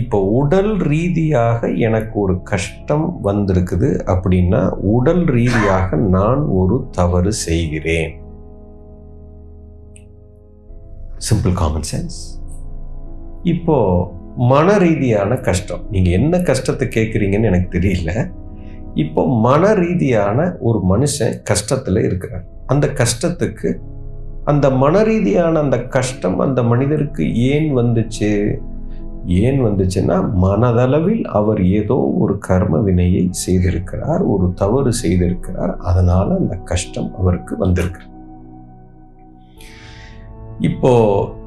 இப்போ உடல் ரீதியாக எனக்கு ஒரு கஷ்டம் வந்திருக்குது அப்படின்னா உடல் ரீதியாக நான் ஒரு தவறு செய்கிறேன். சிம்பிள் காமன் சென்ஸ் இப்போ மன ரீதியான கஷ்டம். நீங்கள் என்ன கஷ்டத்தை கேட்குறீங்கன்னு எனக்கு தெரியல. இப்போ மன ரீதியான ஒரு மனுஷன் கஷ்டத்தில் இருக்கிறார். அந்த கஷ்டத்துக்கு அந்த மன ரீதியான அந்த கஷ்டம் அந்த மனிதருக்கு ஏன் வந்துச்சு? ஏன் வந்துச்சுன்னா மனதளவில் அவர் ஏதோ ஒரு கர்ம வினையை செய்திருக்கிறார் ஒரு தவறு செய்திருக்கிறார் அதனால அந்த கஷ்டம் அவருக்கு வந்திருக்கு. இப்போ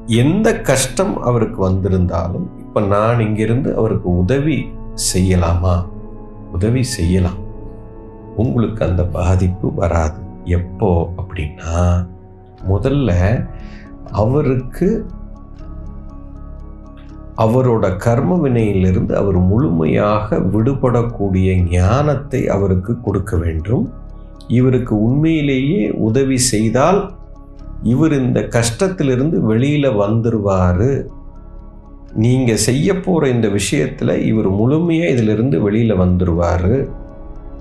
எந்த கஷ்டம் அவருக்கு வந்திருந்தாலும் இப்போ நான் இங்கிருந்து அவருக்கு உதவி செய்யலாமா? உதவி செய்யலாம். உங்களுக்கு அந்த பாதிப்பு வராது. எப்போ? அப்படின்னா முதல்ல அவருக்கு அவரோட கர்ம வினையிலிருந்து அவர் முழுமையாக விடுபடக்கூடிய ஞானத்தை அவருக்கு கொடுக்க வேண்டும். இவருக்கு உண்மையிலேயே உதவி செய்தால் இவர் இந்த கஷ்டத்திலிருந்து வெளியில் வந்துடுவார் நீங்கள் செய்ய போகிற இந்த விஷயத்தில் இவர் முழுமையாக இதிலிருந்து வெளியில் வந்துடுவார்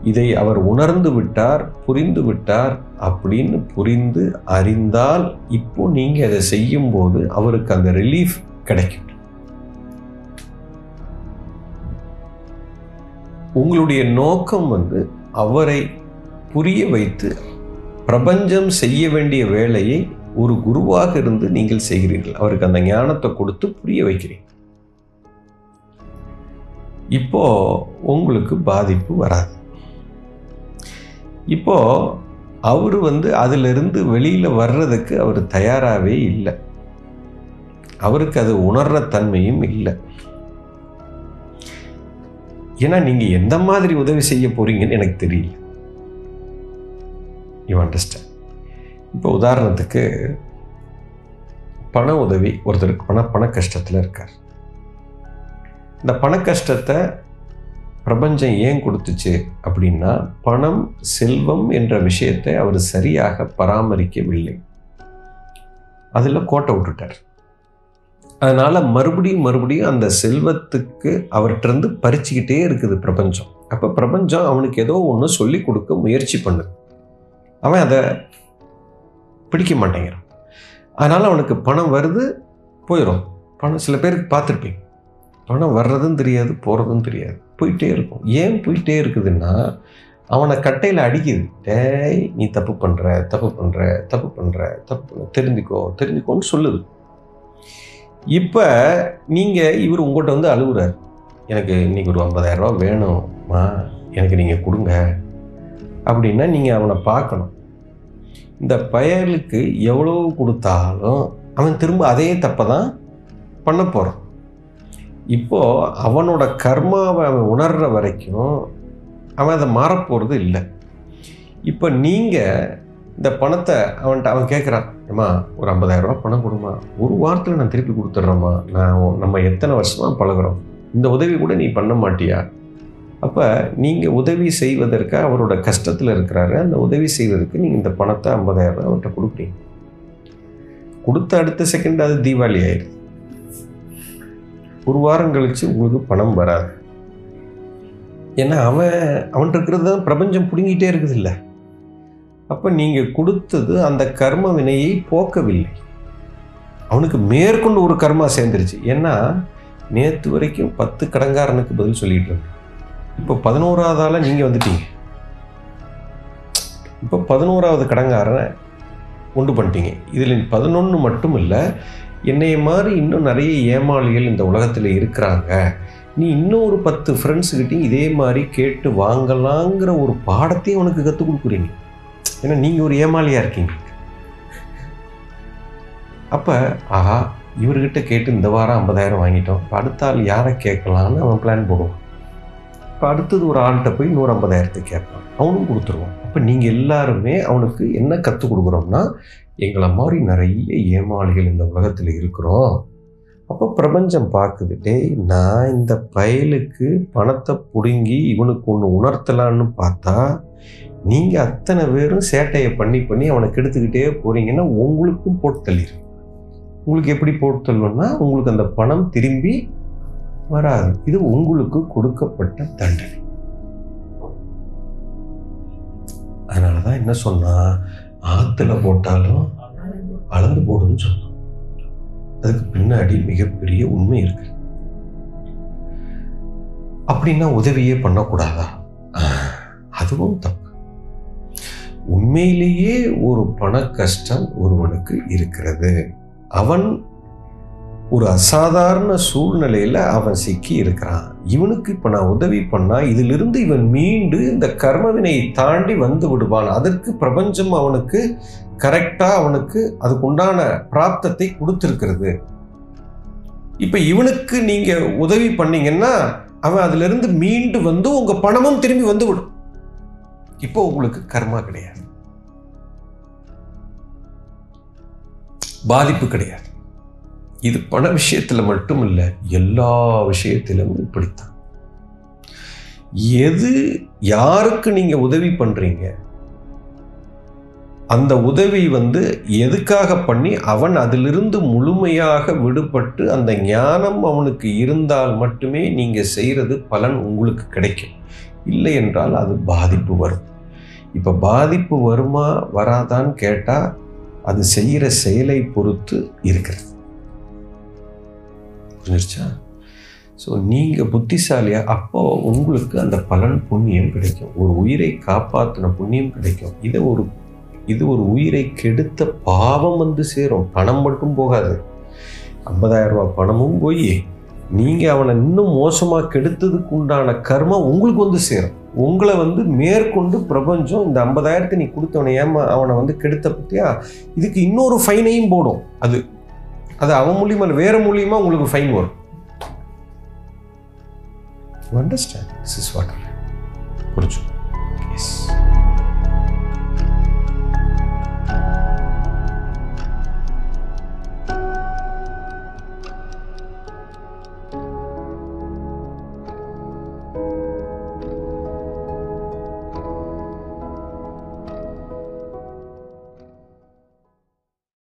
இதை அவர் உணர்ந்து விட்டார் புரிந்து விட்டார் அப்படின்னு புரிந்து அறிந்தால் இப்போ நீங்கள் அதை செய்யும் போது அவருக்கு அந்த ரிலீஃப் கிடைக்கும். உங்களுடைய நோக்கம் வந்து அவரை புரிய வைத்து பிரபஞ்சம் செய்ய வேண்டிய வேலையை ஒரு குருவாக இருந்து நீங்கள் செய்கிறீர்கள். அவருக்கு அந்த ஞானத்தை கொடுத்து புரிய வைக்கிறீங்க இப்போ உங்களுக்கு பாதிப்பு வராது. இப்போ அவர் வந்து அதிலிருந்து வெளியில் வர்றதுக்கு அவர் தயாராகவே இல்லை. அவருக்கு அது உணர்ற தன்மையும் இல்லை. ஏன்னா நீங்க எந்த மாதிரி உதவி செய்ய போறீங்கன்னு எனக்கு தெரியல. யூ அண்டர்ஸ்டாண்ட் இப்போ உதாரணத்துக்கு பண உதவி ஒருத்தருக்கு பண பண கஷ்டத்தில் இருக்கார். இந்த பண கஷ்டத்தை பிரபஞ்சம் ஏன் கொடுத்துச்சு அப்படின்னா பணம் செல்வம் என்ற விஷயத்தை அவர் சரியாக பராமரிக்கவில்லை. அதில் கோட்டை விட்டுட்டார். அதனால் மறுபடியும் மறுபடியும் அந்த செல்வத்துக்கு அவர்கிட்டருந்து பறிச்சுக்கிட்டே இருக்குது பிரபஞ்சம். அப்போ பிரபஞ்சம் அவனுக்கு ஏதோ ஒன்று சொல்லி கொடுக்க முயற்சி பண்ணுது. அவன் அதை பிடிக்க மாட்டேங்கிறான். அதனால் அவனுக்கு பணம் வருது போயிடும் பணம் சில பேருக்கு பார்த்துருப்பீங்க. பணம் வர்றதும் தெரியாது போகிறதும் தெரியாது. போயிட்டே இருக்கும். ஏன் போயிட்டே இருக்குதுன்னா அவனை கட்டையில் அடிக்குது. டேய் நீ தப்பு பண்ணுற தப்பு பண்ணுற தப்பு பண்ணுற தப்பு தெரிஞ்சுக்கோ தெரிஞ்சுக்கோன்னு சொல்லுது. இப்போ நீங்கள் இவர் உங்கள்கிட்ட வந்து அழுகுறார் எனக்கு இன்றைக்கி ஒரு ஐம்பதாயிரரூபா வேணுமா வேணும்மா. எனக்கு நீங்கள் கொடுங்க. அப்படின்னா நீங்கள் அவனை பார்க்கணும். இந்த பயலுக்கு எவ்வளோ கொடுத்தாலும் அவன் திரும்ப அதே தப்பை தான் பண்ண போகிறான் இப்போது அவனோட கர்மாவை அவன் உணர்கிற வரைக்கும் அவன் அதை மாறப்போகிறது இல்லை. இப்போ நீங்கள் இந்த பணத்தை அவன்கிட்ட அவன் கேட்குறான் ஏம்மா ஒரு ஐம்பதாயிரம் ரூபா பணம் கொடுமா. ஒரு வாரத்தில் நான் திருப்பி கொடுத்துட்றேம்மா. நான் நம்ம எத்தனை வருஷமாக பழகுறோம். இந்த உதவி கூட நீ பண்ண மாட்டியா? அப்போ நீங்கள் உதவி செய்வதற்கு அவரோட கஷ்டத்தில் இருக்கிறாரு. அந்த உதவி செய்வதற்கு நீங்கள் இந்த பணத்தை ஐம்பதாயிரம் ரூபா அவர்கிட்ட கொடுப்பீங்க. கொடுத்த அடுத்த செகண்ட் அது தீபாவளி ஆயிடுது ஒரு வாரம் கழிச்சு உங்களுக்கு பணம் வராது. ஏன்னா அவன் அவன்கிட்ட இருக்கிறது தான் பிரபஞ்சம் பிடுங்கிட்டே இருக்குது இல்லை அப்போ நீங்கள் கொடுத்தது அந்த கர்ம வினையை போக்கவில்லை. அவனுக்கு மேற்கொண்டு ஒரு கர்மா சேர்ந்துருச்சு. ஏன்னா நேற்று வரைக்கும் பத்து கடங்காரனுக்கு பதில் சொல்லிட்டு இருந்தேன். இப்போ பதினோராவது ஆளாக நீங்கள் வந்துட்டீங்க. இப்போ பதினோராவது கடங்காரனை உண்டு பண்ணிட்டீங்க. இதில் பதினொன்று மட்டும் இல்லை என்னைய மாதிரி இன்னும் நிறைய ஏமாளிகள் இந்த உலகத்தில் இருக்கிறாங்க. நீ இன்னொரு பத்து ஃப்ரெண்ட்ஸுக்கிட்டையும் இதே மாதிரி கேட்டு வாங்கலாங்கிற ஒரு பாடத்தையும் உனக்கு கற்றுக் கொடுக்குறீங்க ஏன்னா நீங்கள் ஒரு ஏமாளியாக இருக்கீங்க? அப்போ ஆஹா இவர்கிட்ட கேட்டு இந்த வாரம் ஐம்பதாயிரம் வாங்கிட்டோம். இப்போ அடுத்த ஆள் யாரை கேட்கலான்னு அவன் பிளான் போடுவான். இப்போ அடுத்தது ஒரு ஆள்கிட்ட போய் நூறு ஐம்பதாயிரத்தை கேட்பான். அவனும் கொடுத்துருவான். அப்போ நீங்கள் எல்லாருமே அவனுக்கு என்ன கற்றுக் கொடுக்குறோம்னா எங்களை மாதிரி நிறைய ஏமாளிகள் இந்த உலகத்தில் இருக்கிறோம். அப்போ பிரபஞ்சம் பார்க்குது டேய் நான் இந்த பயலுக்கு பணத்தை பிடுங்கி இவனுக்கு ஒன்று உணர்த்தலான்னு பார்த்தா நீங்கள் அத்தனை பேரும் சேட்டையை பண்ணி பண்ணி அவனை கெடுத்துக்கிட்டே போகிறீங்கன்னா உங்களுக்கும் போட்டு தள்ளிடும் உங்களுக்கு எப்படி போட்டு தள்ளுன்னா உங்களுக்கு அந்த பணம் திரும்பி வராது. இது உங்களுக்கு கொடுக்கப்பட்ட தண்டனை. அதனாலதான் என்ன சொன்னால் ஆற்றுல போட்டாலும் அளந்து போடுன்னு சொன்னான் அதுக்கு பின்னாடி மிகப்பெரிய உண்மை இருக்கு. அப்படின்னா உதவியே பண்ணக்கூடாதா? அதுவும் தப்பு. உண்மையிலேயே ஒரு பண கஷ்டம் ஒருவனுக்கு இருக்கிறது. அவன் ஒரு அசாதாரண சூழ்நிலையில் அவன் சிக்கி இருக்கிறான். இவனுக்கு இப்போ நான் உதவி பண்ணால் இதிலிருந்து இவன் மீண்டு இந்த கர்மவினையை தாண்டி வந்து விடுவான். அதற்கு பிரபஞ்சம் அவனுக்கு கரெக்டாக அவனுக்கு அதுக்குண்டான பிராப்தத்தை கொடுத்துருக்கிறது. இப்போ இவனுக்கு நீங்கள் உதவி பண்ணீங்கன்னா அவன் அதிலிருந்து மீண்டு வந்து உங்கள் பணமும் திரும்பி வந்து விடும். இப்போ உங்களுக்கு கர்மா கிடையாது. பாதிப்பு கிடையாது. இது பண விஷயத்தில் மட்டும் இல்லை எல்லா விஷயத்திலும் இப்படித்தான். எது யாருக்கு நீங்க உதவி பண்றீங்க? அந்த உதவி வந்து எதுக்காக பண்ணி அவன் அதிலிருந்து முழுமையாக விடுபட்டு அந்த ஞானம் அவனுக்கு இருந்தால் மட்டுமே நீங்கள் செய்கிறது பலன் உங்களுக்கு கிடைக்கும். இல்லை என்றால் அது பாதிப்பு வரும். இப்போ பாதிப்பு வருமா வராதான்னு கேட்டால் அது செய்கிற செயலை பொறுத்து இருக்கிறது. புரிஞ்சிருச்சா? ஸோ நீங்கள் புத்திசாலியாக அப்போ உங்களுக்கு அந்த பலன் புண்ணியம் கிடைக்கும். ஒரு உயிரை காப்பாற்றின புண்ணியம் கிடைக்கும். இதை ஒரு இது ஒரு உயிரை கெடுத்த பாவம் வந்து சேரும். பணம் மட்டும் போகாது. ஐம்பதாயிரம் ரூபாய் பணமும் போய் நீங்கள் அவனை இன்னும் மோசமாக கெடுத்ததுக்கு உண்டான கர்மம் உங்களுக்கு வந்து சேரும். உங்களை வந்து மேற்கொண்டு பிரபஞ்சம் இந்த ஐம்பதாயிரத்தை நீ கொடுத்தவனை ஏமா அவனை வந்து கெடுத்த பற்றியா இதுக்கு இன்னொரு ஃபைனையும் போடும். அது அது அவன் மூலியமா இல்லை வேறு மூலியமா உங்களுக்கு ஃபைன் வரும். அண்டர்ஸ்டாண்ட் திஸ் இஸ் வாட் புரிஞ்சு